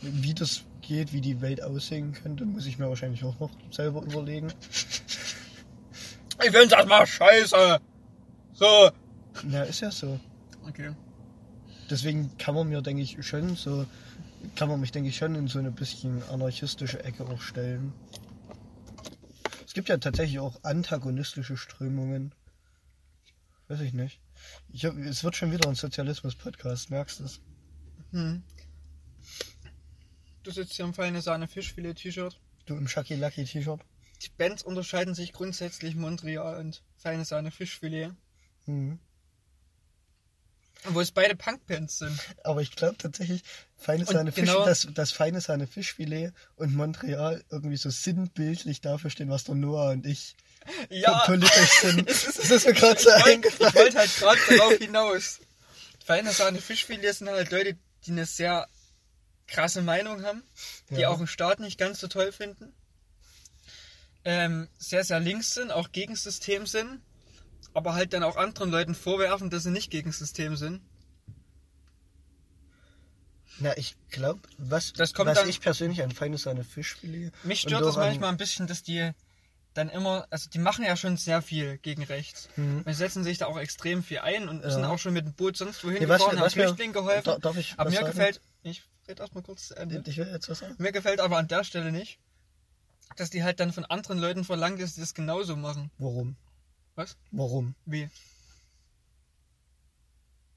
Wie das geht, wie die Welt aussehen könnte, muss ich mir wahrscheinlich auch noch selber überlegen. Ich find's erstmal scheiße. So. Ja, ist ja so. Okay. Deswegen kann man mir, denke ich, schon so, kann man mich, denke ich, schon in so eine bisschen anarchistische Ecke auch stellen. Es gibt ja tatsächlich auch antagonistische Strömungen. Weiß ich nicht. Ich hab, es wird schon wieder ein Sozialismus-Podcast, merkst du es? Hm. Du sitzt hier im feine Sahne Fischfilet-T-Shirt. Du im Shaki Lucky T-Shirt? Die Bands unterscheiden sich grundsätzlich Montreal und feine Sahne Fischfilet. Mhm. Wo es beide Punkbands sind. Aber ich glaube tatsächlich, feine Sahne Fisch, genau- das, das feine Sahne Fischfilet und Montreal irgendwie so sinnbildlich dafür stehen, was der Noah und ich Ja, es Das ist mir gerade so ich wollte eingefallen. wollt halt gerade darauf hinaus. Feine Sahne Fischfilet sind halt Leute, die eine sehr krasse Meinung haben, die Ja. auch den Staat nicht ganz so toll finden. Ähm, sehr, sehr links sind, auch gegen System sind, aber halt dann auch anderen Leuten vorwerfen, dass sie nicht gegen System sind. Na, ich glaube, was, Das kommt was dann- ich persönlich an feine Sahne Fischfilet. Mich stört das manchmal ein bisschen, dass die dann immer, also die machen ja schon sehr viel gegen rechts. Mhm. Die setzen sich da auch extrem viel ein und Ja. sind auch schon mit dem Boot sonst wohin Nee, gefahren, haben Flüchtlingen geholfen. Dar- darf ich aber mir sagen? gefällt, ich rede erstmal kurz zu Ende. Ich will jetzt was sagen. Mir gefällt aber an der Stelle nicht, dass die halt dann von anderen Leuten verlangen, dass die das genauso machen. Warum? Was? Warum? Wie?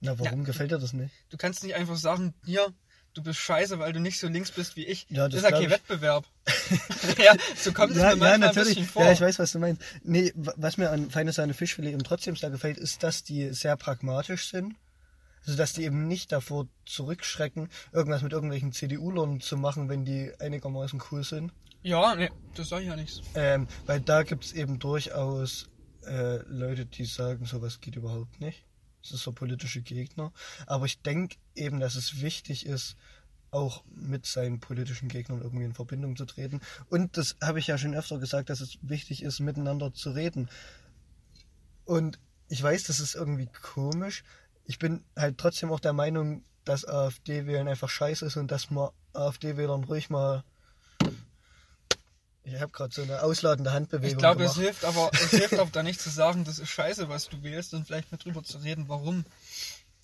Na, warum Ja. gefällt dir das nicht? Du kannst nicht einfach sagen, hier, du bist scheiße, weil du nicht so links bist wie ich. Ja, das das ist ja kein. Wettbewerb. ja, so kommt es Ja, mir ja, manchmal ein natürlich. bisschen vor. Ja, ich weiß, was du meinst. Nee, wa- was mir an Feine Sahne Fischfilet eben trotzdem sehr gefällt, ist, dass die sehr pragmatisch sind. Also, dass die eben nicht davor zurückschrecken, irgendwas mit irgendwelchen CDU-Lern zu machen, wenn die einigermaßen cool sind. ja, nee, das sag ich ja nichts. Ähm, weil da gibt's eben durchaus äh, Leute, die sagen, sowas geht überhaupt nicht. Das ist so politische Gegner. Aber ich denke eben, dass es wichtig ist, auch mit seinen politischen Gegnern irgendwie in Verbindung zu treten. Und das habe ich ja schon öfter gesagt, dass es wichtig ist, miteinander zu reden. Und ich weiß, das ist irgendwie komisch. Ich bin halt trotzdem auch der Meinung, dass AfD-Wählen einfach scheiße ist und dass man AfD-Wählern ruhig mal Ich habe gerade so eine ausladende Handbewegung Ich glaube, es hilft aber, es hilft auch da nicht zu sagen, das ist scheiße, was du wählst und vielleicht mal drüber zu reden, warum.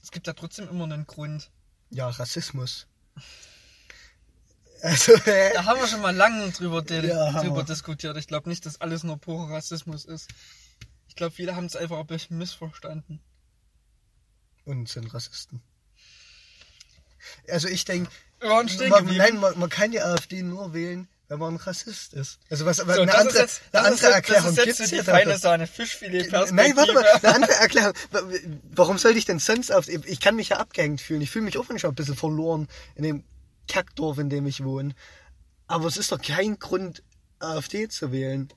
Es gibt ja trotzdem immer einen Grund. Ja, Rassismus. Also, äh, Da haben wir schon mal lange drüber, Ja, drüber diskutiert. Ich glaube nicht, dass alles nur purer Rassismus ist. Ich glaube, viele haben es einfach ein bisschen missverstanden. und sind Rassisten. Also ich denke, man, nein, man, man kann die AfD nur wählen, wenn man ein Rassist ist. Also was, aber So, eine andere, jetzt, eine andere jetzt, Erklärung so die hier feine dafür. Sahne Fischfilet Nein, warte mal, eine andere Erklärung. Warum sollte ich denn sonst auf... Ich kann mich ja abgehängt fühlen. Ich fühle mich auch manchmal ein bisschen verloren in dem Kackdorf, in dem ich wohne. Aber es ist doch kein Grund, AfD zu wählen.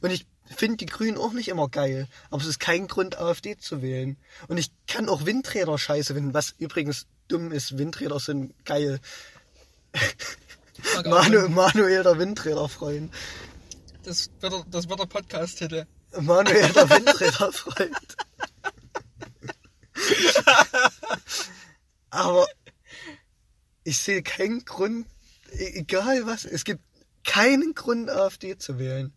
Und ich finde die Grünen auch nicht immer geil. Aber es ist kein Grund, AfD zu wählen. Und ich kann auch Windräder scheiße finden, was übrigens dumm ist. Windräder sind geil. Manu, Manuel der Windräderfreund. Das wird, der- das wird der Podcast-Titel. Manuel der Windräderfreund. Aber ich sehe keinen Grund, e- egal was, es gibt keinen Grund, AfD zu wählen.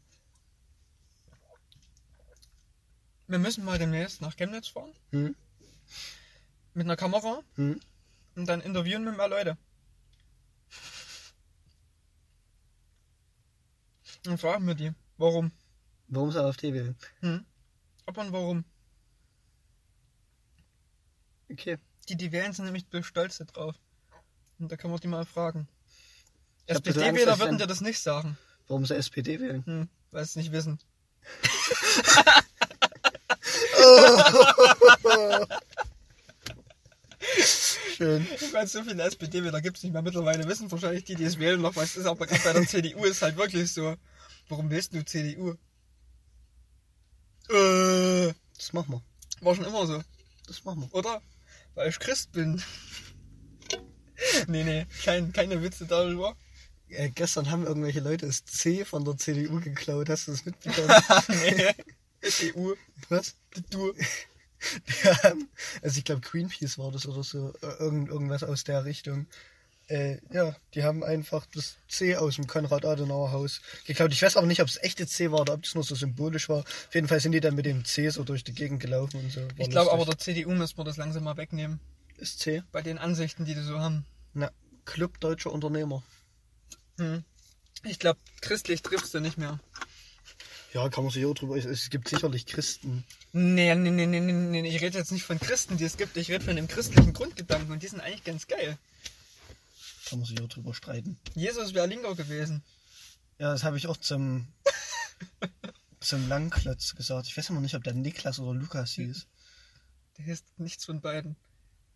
Wir müssen mal demnächst nach Chemnitz fahren. Hm? Mit einer Kamera. Hm? Und dann interviewen wir mal Leute. Und fragen wir die, warum. Warum sie AfD wählen? Hm? Ob und warum. Okay. Die, die wählen, sind nämlich stolz drauf. Und da können wir die mal fragen. SPD-Wähler würden dann- dir das nicht sagen. Warum sie SPD wählen? Hm, weil sie es nicht wissen. Schön. Ich meine, so viele SPD-Wähler gibt es nicht mehr. Mittlerweile wissen wahrscheinlich die, die es wählen, noch was ist. Aber gerade bei der CDU ist halt wirklich so. Warum wählst du CDU? Äh, Das machen wir. war schon immer so, Das machen wir. oder? Weil ich Christ bin. nee, nee, kein, keine Witze darüber. Äh, gestern haben irgendwelche Leute das C von der CDU geklaut. Hast du das mitbekommen? nee. CDU, Was? du. Haben, also ich glaube Greenpeace war das oder so, äh, irgend, irgendwas aus der Richtung. Äh, ja, die haben einfach das C aus dem Konrad-Adenauer-Haus geklaut. Ich weiß aber nicht, ob es echte C war oder ob das nur so symbolisch war. Auf jeden Fall sind die dann mit dem C so durch die Gegend gelaufen und so. War Ich glaube aber der CDU müssen wir das langsam mal wegnehmen. Ist C? Bei den Ansichten, die die so haben. Na, Club Deutscher Unternehmer. Hm. Ich glaube, christlich triffst du nicht mehr. Ja, kann man sich auch drüber. Es, gibt sicherlich Christen. Nee, nee, nee, nee, nee, nee, ich rede jetzt nicht von Christen, die es gibt. Ich rede von dem christlichen Grundgedanken und die sind eigentlich ganz geil. Kann man sich auch drüber streiten. Jesus wäre Lingo gewesen. Ja, das habe ich auch zum, zum Langklotz gesagt. Ich weiß immer nicht, ob der Niklas oder Lukas hieß. Der ist nichts von beiden.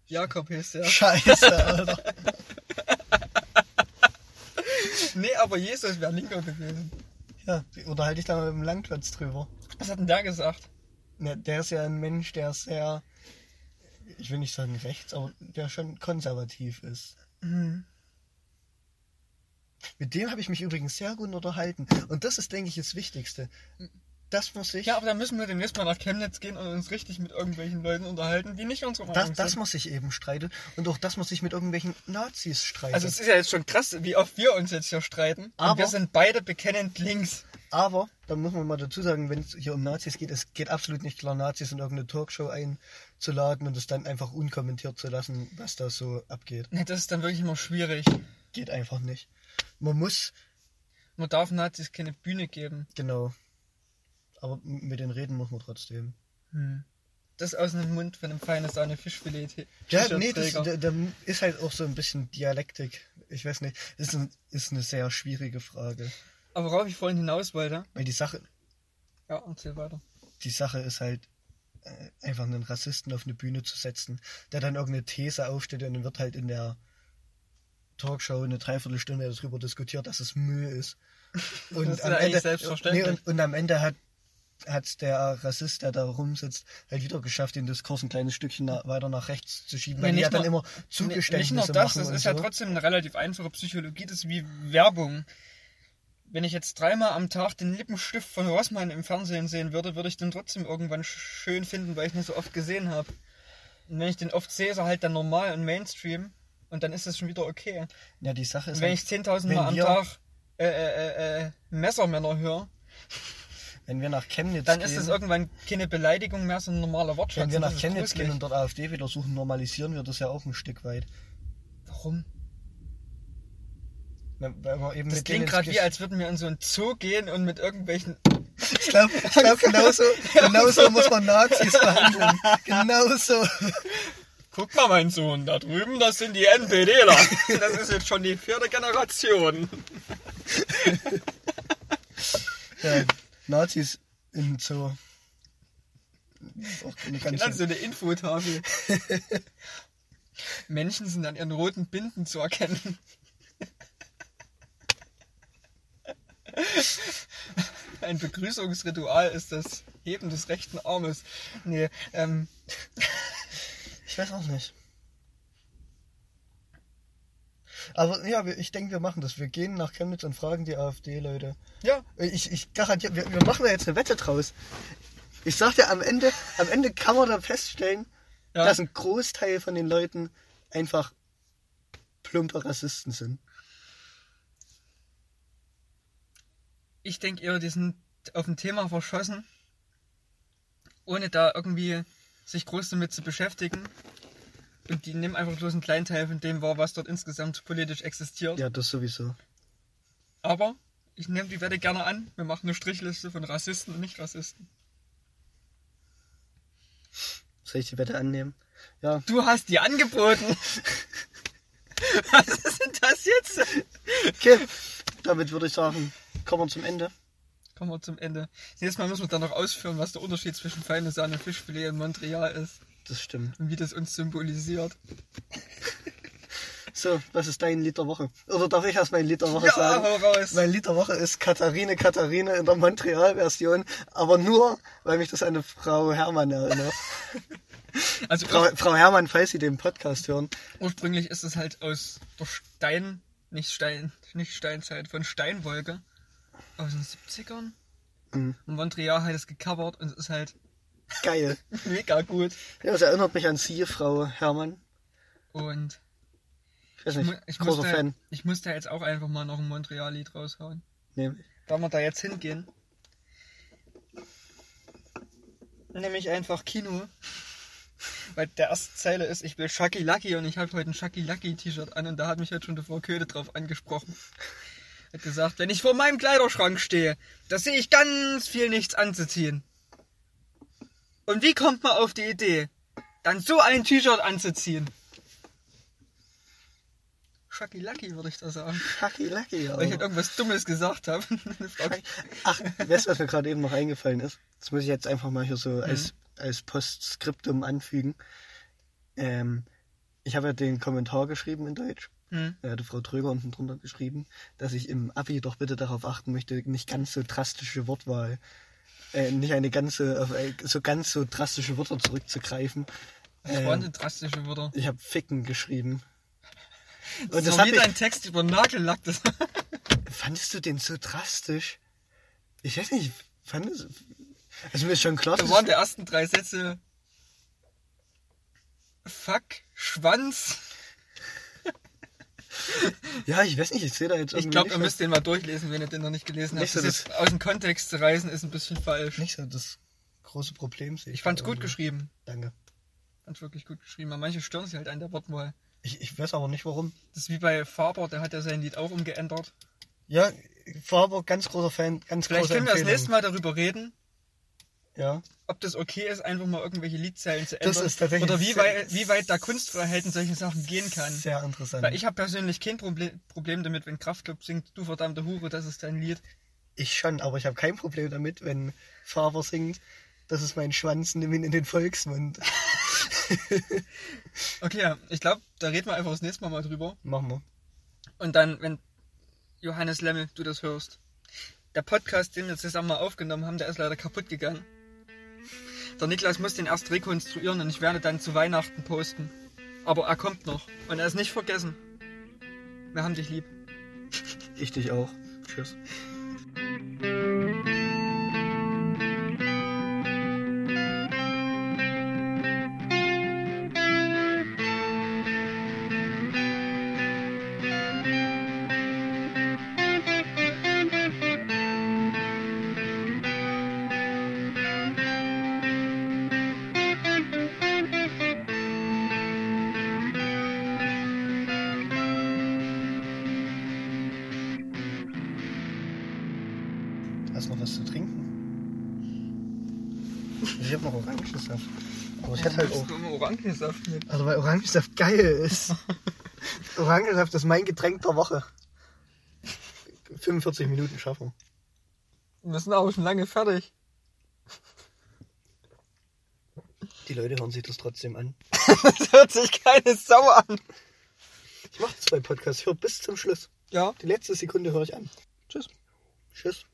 Jakob hieß der. Scheiße, Alter. Nee, aber Jesus wäre Lingo gewesen. Ja, unterhalte ich da mal mit dem Langklotz drüber. Was hat denn der gesagt? Ja, der ist ja ein Mensch, der sehr, ich will nicht sagen rechts, aber der schon konservativ ist. Mhm. Mit dem habe ich mich übrigens sehr gut unterhalten. Und das ist, denke ich, das Wichtigste. Das muss ich, Ja, aber da müssen wir demnächst mal nach Chemnitz gehen und uns richtig mit irgendwelchen Leuten unterhalten, die nicht unsere das, Meinung das sind. muss ich eben streiten. Und auch das muss ich mit irgendwelchen Nazis streiten. Also es ist ja jetzt schon krass, wie oft wir uns jetzt hier streiten. Und Aber- wir sind beide bekennend links. Aber, da muss man mal dazu sagen, wenn es hier um Nazis geht, es geht absolut nicht klar, Nazis in irgendeine Talkshow einzuladen und es dann einfach unkommentiert zu lassen, was da so abgeht. Nee, Das ist dann wirklich immer schwierig. Geht einfach nicht. Man muss, Man darf Nazis keine Bühne geben. genau. Aber mit den Reden muss man trotzdem. Das aus dem Mund von einem feinen Sahne Fischfilet. Ja, nee, das, da, da ist halt auch so ein bisschen Dialektik. Ich weiß nicht, ist, ein, ist eine sehr schwierige Frage. Aber worauf ich vorhin hinaus wollte. Weil die Sache, Ja, erzähl weiter. die Sache ist halt, äh, einfach einen Rassisten auf eine Bühne zu setzen, der dann irgendeine These aufstellt und dann wird halt in der Talkshow eine Dreiviertelstunde darüber diskutiert, dass es Müll ist. Und Das ist ja eigentlich selbstverständlich. Nee, und, und am Ende hat hat der Rassist, der da rumsitzt, halt wieder geschafft, den Diskurs ein kleines Stückchen nach, weiter nach rechts zu schieben, weil Nee, die ja nicht dann immer Zugeständnisse Nicht nur das, das ist so. ja trotzdem eine relativ einfache Psychologie, das ist wie Werbung. Wenn ich jetzt dreimal am Tag den Lippenstift von Rossmann im Fernsehen sehen würde, würde ich den trotzdem irgendwann sch- schön finden, weil ich ihn so oft gesehen habe. Und wenn ich den oft sehe, ist er halt dann normal und Mainstream und dann ist es schon wieder okay. Ja, die Sache ist wenn halt, ich 10.000 wenn Mal am Tag äh, äh, äh, Messermänner höre, Wenn wir nach Chemnitz dann gehen, ist das irgendwann keine Beleidigung mehr, sondern ein normaler Wortschatz. wenn wir nach Chemnitz gruselig. gehen und dort AfD wieder suchen, normalisieren wir das ja auch ein Stück weit. Warum? Weil wir eben Das klingt gerade wie, als würden wir in so einen Zoo gehen und mit irgendwelchen. Ich glaube, ich glaub, genauso, genauso muss man Nazis behandeln. Genauso. Guck mal, mein Sohn, da drüben, das sind die NPDler. Das ist jetzt schon die vierte Generation. Ja, Nazis in so. Auch eine Genau ganze, so eine Infotafel. Menschen sind an ihren roten Binden zu erkennen. Ein Begrüßungsritual ist das Heben des rechten Armes. Nee, ähm, ich weiß auch nicht. Aber ja, ich denke, wir machen das. Wir gehen nach Chemnitz und fragen die AfD-Leute. ja, Ich, ich garantiere, wir, wir machen da jetzt eine Wette draus. Ich sag dir, am Ende, am Ende kann man da feststellen, Ja. dass ein Großteil von den Leuten einfach plumpe Rassisten sind. ich denke eher, die sind auf ein Thema verschossen, ohne da irgendwie sich groß damit zu beschäftigen. Und die nehmen einfach bloß einen kleinen Teil von dem wahr, was dort insgesamt politisch existiert. Ja, das sowieso. Aber ich nehme die Wette gerne an. Wir machen eine Strichliste von Rassisten und Nicht-Rassisten. Soll ich die Wette annehmen? Ja, Du hast die angeboten. Was ist denn das jetzt? okay. Damit würde ich sagen, kommen wir zum Ende. Kommen wir zum Ende. Nächstes Mal müssen wir dann noch ausführen, was der Unterschied zwischen feine Sahne Fischfilet und Montreal ist. Das stimmt. Und wie das uns symbolisiert. So, was ist dein Lied der Woche? Oder darf ich erst mein Lied der Woche Ja, sagen? raus. Mein Lied der Woche ist Katharine Katharine in der Montreal-Version, aber nur, weil mich das an eine Frau Hermann erinnert. Also Frau, Frau Hermann, falls Sie den Podcast hören, ursprünglich ist es halt aus der Stein, nicht Stein, nicht Steinzeit, von Steinwolke aus den 70ern. Mhm. Und Montreal hat es gecovert und es ist halt geil. mega gut. Ja, das erinnert mich an Sie, Frau Hermann. Und Ich weiß ich, nicht, ich, großer musste, Fan. ich musste jetzt auch einfach mal noch ein Montreal-Lied raushauen. Nämlich. Da wir da jetzt hingehen. Nämlich einfach Kino. Weil der erste Zeile ist, ich will Shucky Lucky und ich habe heute ein Shucky Lucky T-Shirt an und da hat mich heute schon die Frau Köde drauf angesprochen. Hat gesagt, wenn ich vor meinem Kleiderschrank stehe, da sehe ich ganz viel nichts anzuziehen. Und wie kommt man auf die Idee, dann so ein T-Shirt anzuziehen? Shucky Lucky würde ich da sagen. Lucky, lucky, ja. Weil ich halt irgendwas Dummes gesagt habe. Ach, weißt du, was mir gerade eben noch eingefallen ist? Das muss ich jetzt einfach mal hier Mhm. so als, als Postskriptum anfügen. Ähm, ich habe ja den Kommentar geschrieben in Deutsch. Hm. Da hatte Frau Tröger unten drunter geschrieben, dass ich im Abi doch bitte darauf achten möchte, nicht ganz so drastische Wortwahl, äh, nicht eine ganze, auf äh, so ganz so drastische Wörter zurückzugreifen. Das waren denn drastische Wörter. Ich habe Ficken geschrieben. Und Und das das ist hat wieder mich, ein Text über Nagellack. Das fandest du den so drastisch? Ich weiß nicht, fandest also mir ist schon klar, da dass waren die ersten drei Sätze. Fuck, Schwanz. Ja, ich weiß nicht, ich sehe da jetzt Ich irgendwie glaube, nicht, ihr müsst den mal durchlesen, wenn ihr den noch nicht gelesen habt. Nicht so das jetzt aus dem Kontext zu reißen, ist ein bisschen falsch. nicht so das große Problem sehe Ich fand's da gut irgendwie. geschrieben. Danke. Fand's wirklich gut geschrieben. Aber manche stören sich halt an der Wortwahl. Ich, ich weiß aber nicht warum. Das ist wie bei Faber, der hat ja sein Lied auch umgeändert. Ja, Faber, ganz großer Fan, ganz Vielleicht große können wir das nächste Mal darüber reden, Ja, ob das okay ist, einfach mal irgendwelche Liedzeilen zu Das ändern. ist tatsächlich Oder wie weit, wie weit da Kunstfreiheit in solchen Sachen gehen kann. sehr interessant. Weil ich habe persönlich kein Problem, Problem damit, wenn Kraftklub singt, du verdammte Hure, das ist dein Lied. Ich schon, aber ich habe kein Problem damit, wenn Faber singt, das ist mein Schwanz, nimm ihn in den Volksmund. Okay, ja, ich glaube, da reden wir einfach das nächste Mal mal drüber. Machen wir. Und dann, wenn Johannes Lemmel, du das hörst, der Podcast, den wir zusammen mal aufgenommen haben, der ist leider kaputt gegangen. Der Niklas muss den erst rekonstruieren und ich werde dann zu Weihnachten posten. Aber er kommt noch und er ist nicht vergessen. Wir haben dich lieb. Ich dich auch. Tschüss. Orangensaft mit. Also weil Orangensaft geil ist. Orangensaft ist mein Getränk der Woche. 45 Minuten schaffen. Wir sind auch schon lange fertig. Die Leute hören sich das trotzdem an. Das hört sich keine Sau an. Ich mache zwei Podcasts. Höre bis zum Schluss. Ja. Die letzte Sekunde höre ich an. Tschüss. Tschüss.